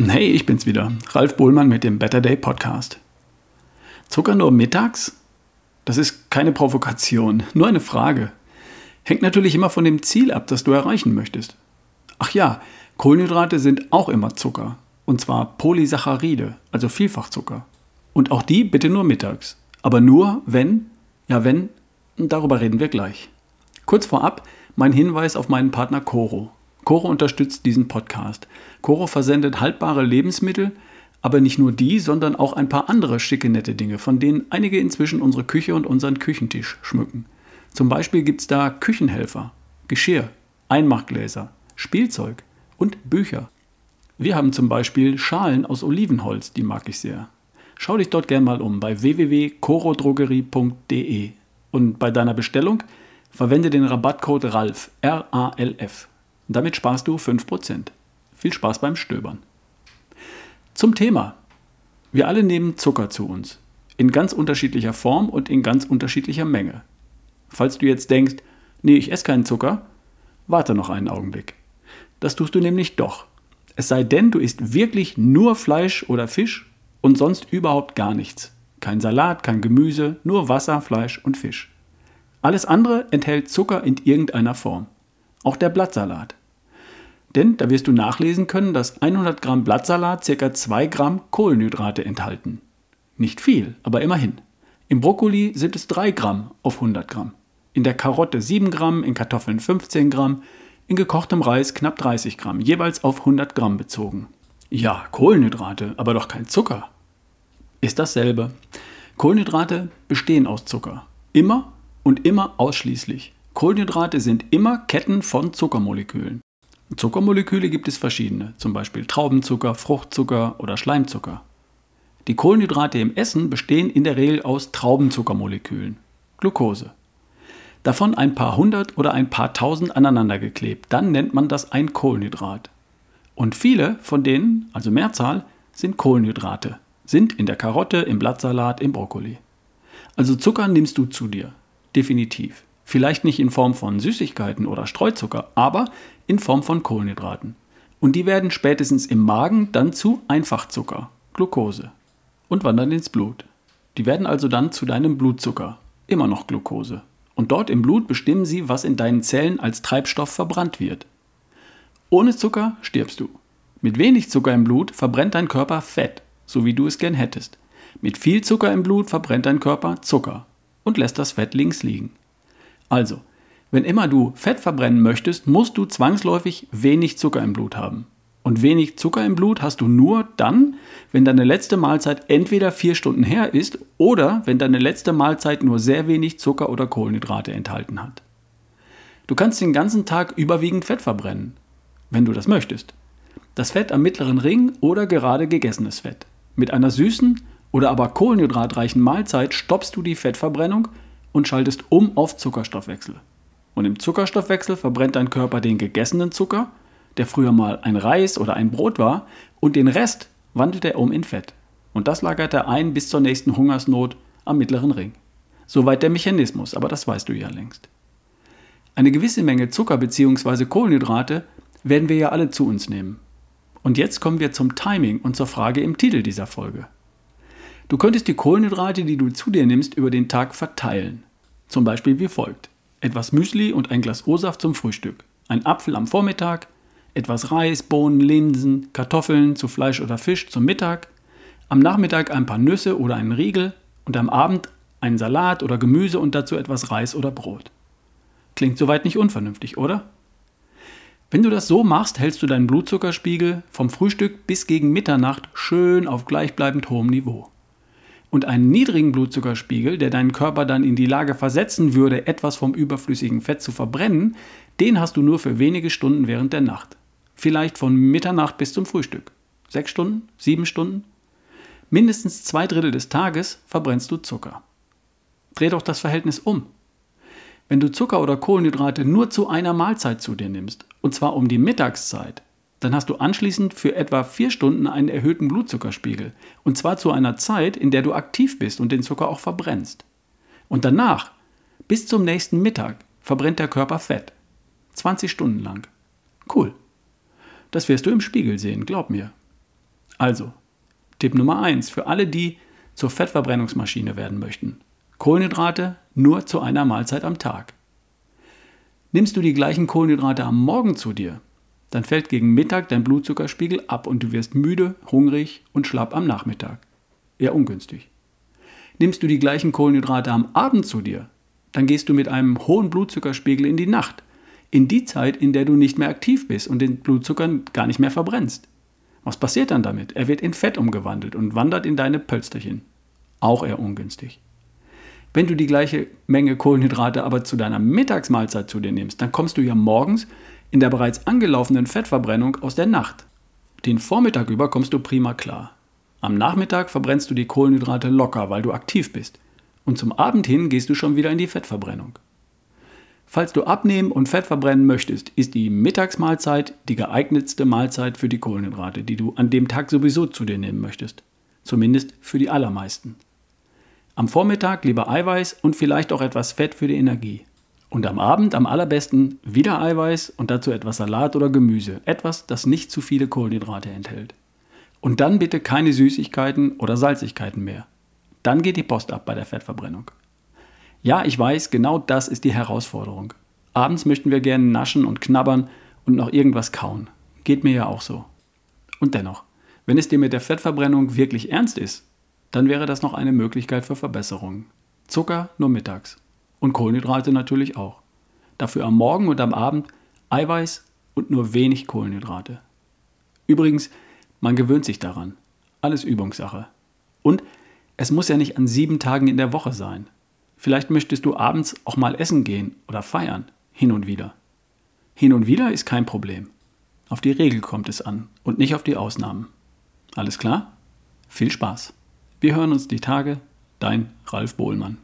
Hey, ich bin's wieder, Ralf Bohlmann mit dem Better Day Podcast. Zucker nur mittags? Das ist keine Provokation, nur eine Frage. Hängt natürlich immer von dem Ziel ab, das du erreichen möchtest. Ach ja, Kohlenhydrate sind auch immer Zucker. Und zwar Polysaccharide, also Vielfachzucker. Und auch die bitte nur mittags. Aber nur, wenn, ja wenn, darüber reden wir gleich. Kurz vorab mein Hinweis auf meinen Partner Coro. Coro unterstützt diesen Podcast. Coro versendet haltbare Lebensmittel, aber nicht nur die, sondern auch ein paar andere schicke, nette Dinge, von denen einige inzwischen unsere Küche und unseren Küchentisch schmücken. Zum Beispiel gibt es da Küchenhelfer, Geschirr, Einmachgläser, Spielzeug und Bücher. Wir haben zum Beispiel Schalen aus Olivenholz, die mag ich sehr. Schau dich dort gern mal um bei www.corodrogerie.de und bei deiner Bestellung verwende den Rabattcode RALF, R-A-L-F. Damit sparst du 5%. Viel Spaß beim Stöbern. Zum Thema. Wir alle nehmen Zucker zu uns. In ganz unterschiedlicher Form und in ganz unterschiedlicher Menge. Falls du jetzt denkst, nee, ich esse keinen Zucker, warte noch einen Augenblick. Das tust du nämlich doch. Es sei denn, du isst wirklich nur Fleisch oder Fisch und sonst überhaupt gar nichts. Kein Salat, kein Gemüse, nur Wasser, Fleisch und Fisch. Alles andere enthält Zucker in irgendeiner Form. Auch der Blattsalat. Denn da wirst du nachlesen können, dass 100 Gramm Blattsalat ca. 2 Gramm Kohlenhydrate enthalten. Nicht viel, aber immerhin. Im Brokkoli sind es 3 Gramm auf 100 Gramm. In der Karotte 7 Gramm, in Kartoffeln 15 Gramm, in gekochtem Reis knapp 30 Gramm, jeweils auf 100 Gramm bezogen. Ja, Kohlenhydrate, aber doch kein Zucker. Ist dasselbe. Kohlenhydrate bestehen aus Zucker. Immer und immer ausschließlich. Kohlenhydrate sind immer Ketten von Zuckermolekülen. Zuckermoleküle gibt es verschiedene, zum Beispiel Traubenzucker, Fruchtzucker oder Schleimzucker. Die Kohlenhydrate im Essen bestehen in der Regel aus Traubenzuckermolekülen, Glucose. Davon ein paar hundert oder ein paar tausend aneinandergeklebt, dann nennt man das ein Kohlenhydrat. Und viele von denen, also Mehrzahl, sind Kohlenhydrate, sind in der Karotte, im Blattsalat, im Brokkoli. Also Zucker nimmst du zu dir, definitiv. Vielleicht nicht in Form von Süßigkeiten oder Streuzucker, aber in Form von Kohlenhydraten. Und die werden spätestens im Magen dann zu Einfachzucker, Glucose, und wandern ins Blut. Die werden also dann zu deinem Blutzucker, immer noch Glucose. Und dort im Blut bestimmen sie, was in deinen Zellen als Treibstoff verbrannt wird. Ohne Zucker stirbst du. Mit wenig Zucker im Blut verbrennt dein Körper Fett, so wie du es gern hättest. Mit viel Zucker im Blut verbrennt dein Körper Zucker und lässt das Fett links liegen. Also, wenn immer du Fett verbrennen möchtest, musst du zwangsläufig wenig Zucker im Blut haben. Und wenig Zucker im Blut hast du nur dann, wenn deine letzte Mahlzeit entweder vier Stunden her ist oder wenn deine letzte Mahlzeit nur sehr wenig Zucker oder Kohlenhydrate enthalten hat. Du kannst den ganzen Tag überwiegend Fett verbrennen, wenn du das möchtest. Das Fett am mittleren Ring oder gerade gegessenes Fett. Mit einer süßen oder aber kohlenhydratreichen Mahlzeit stoppst du die Fettverbrennung und schaltest um auf Zuckerstoffwechsel. Und im Zuckerstoffwechsel verbrennt dein Körper den gegessenen Zucker, der früher mal ein Reis oder ein Brot war, und den Rest wandelt er um in Fett. Und das lagert er ein bis zur nächsten Hungersnot am mittleren Ring. Soweit der Mechanismus, aber das weißt du ja längst. Eine gewisse Menge Zucker bzw. Kohlenhydrate werden wir ja alle zu uns nehmen. Und jetzt kommen wir zum Timing und zur Frage im Titel dieser Folge. Du könntest die Kohlenhydrate, die du zu dir nimmst, über den Tag verteilen. Zum Beispiel wie folgt. Etwas Müsli und ein Glas O-Saft zum Frühstück. Ein Apfel am Vormittag, etwas Reis, Bohnen, Linsen, Kartoffeln zu Fleisch oder Fisch zum Mittag, am Nachmittag ein paar Nüsse oder einen Riegel und am Abend einen Salat oder Gemüse und dazu etwas Reis oder Brot. Klingt soweit nicht unvernünftig, oder? Wenn du das so machst, hältst du deinen Blutzuckerspiegel vom Frühstück bis gegen Mitternacht schön auf gleichbleibend hohem Niveau und einen niedrigen Blutzuckerspiegel, der deinen Körper dann in die Lage versetzen würde, etwas vom überflüssigen Fett zu verbrennen, den hast du nur für wenige Stunden während der Nacht. Vielleicht von Mitternacht bis zum Frühstück. Sechs Stunden? Sieben Stunden? Mindestens zwei Drittel des Tages verbrennst du Zucker. Dreh doch das Verhältnis um. Wenn du Zucker oder Kohlenhydrate nur zu einer Mahlzeit zu dir nimmst, und zwar um die Mittagszeit, dann hast du anschließend für etwa vier Stunden einen erhöhten Blutzuckerspiegel. Und zwar zu einer Zeit, in der du aktiv bist und den Zucker auch verbrennst. Und danach, bis zum nächsten Mittag, verbrennt der Körper Fett. 20 Stunden lang. Cool. Das wirst du im Spiegel sehen, glaub mir. Also, Tipp Nummer 1 für alle, die zur Fettverbrennungsmaschine werden möchten. Kohlenhydrate nur zu einer Mahlzeit am Tag. Nimmst du die gleichen Kohlenhydrate am Morgen zu dir, dann fällt gegen Mittag dein Blutzuckerspiegel ab und du wirst müde, hungrig und schlapp am Nachmittag. Eher ungünstig. Nimmst du die gleichen Kohlenhydrate am Abend zu dir, dann gehst du mit einem hohen Blutzuckerspiegel in die Nacht, in die Zeit, in der du nicht mehr aktiv bist und den Blutzucker gar nicht mehr verbrennst. Was passiert dann damit? Er wird in Fett umgewandelt und wandert in deine Pölsterchen. Auch eher ungünstig. Wenn du die gleiche Menge Kohlenhydrate aber zu deiner Mittagsmahlzeit zu dir nimmst, dann kommst du ja morgens in der bereits angelaufenen Fettverbrennung aus der Nacht. Den Vormittag über kommst du prima klar. Am Nachmittag verbrennst du die Kohlenhydrate locker, weil du aktiv bist. Und zum Abend hin gehst du schon wieder in die Fettverbrennung. Falls du abnehmen und Fett verbrennen möchtest, ist die Mittagsmahlzeit die geeignetste Mahlzeit für die Kohlenhydrate, die du an dem Tag sowieso zu dir nehmen möchtest. Zumindest für die allermeisten. Am Vormittag lieber Eiweiß und vielleicht auch etwas Fett für die Energie. Und am Abend am allerbesten wieder Eiweiß und dazu etwas Salat oder Gemüse. Etwas, das nicht zu viele Kohlenhydrate enthält. Und dann bitte keine Süßigkeiten oder Salzigkeiten mehr. Dann geht die Post ab bei der Fettverbrennung. Ja, ich weiß, genau das ist die Herausforderung. Abends möchten wir gerne naschen und knabbern und noch irgendwas kauen. Geht mir ja auch so. Und dennoch, wenn es dir mit der Fettverbrennung wirklich ernst ist, dann wäre das noch eine Möglichkeit für Verbesserungen. Zucker nur mittags. Und Kohlenhydrate natürlich auch. Dafür am Morgen und am Abend Eiweiß und nur wenig Kohlenhydrate. Übrigens, man gewöhnt sich daran. Alles Übungssache. Und es muss ja nicht an sieben Tagen in der Woche sein. Vielleicht möchtest du abends auch mal essen gehen oder feiern, hin und wieder. Hin und wieder ist kein Problem. Auf die Regel kommt es an und nicht auf die Ausnahmen. Alles klar? Viel Spaß. Wir hören uns die Tage. Dein Ralf Bohlmann.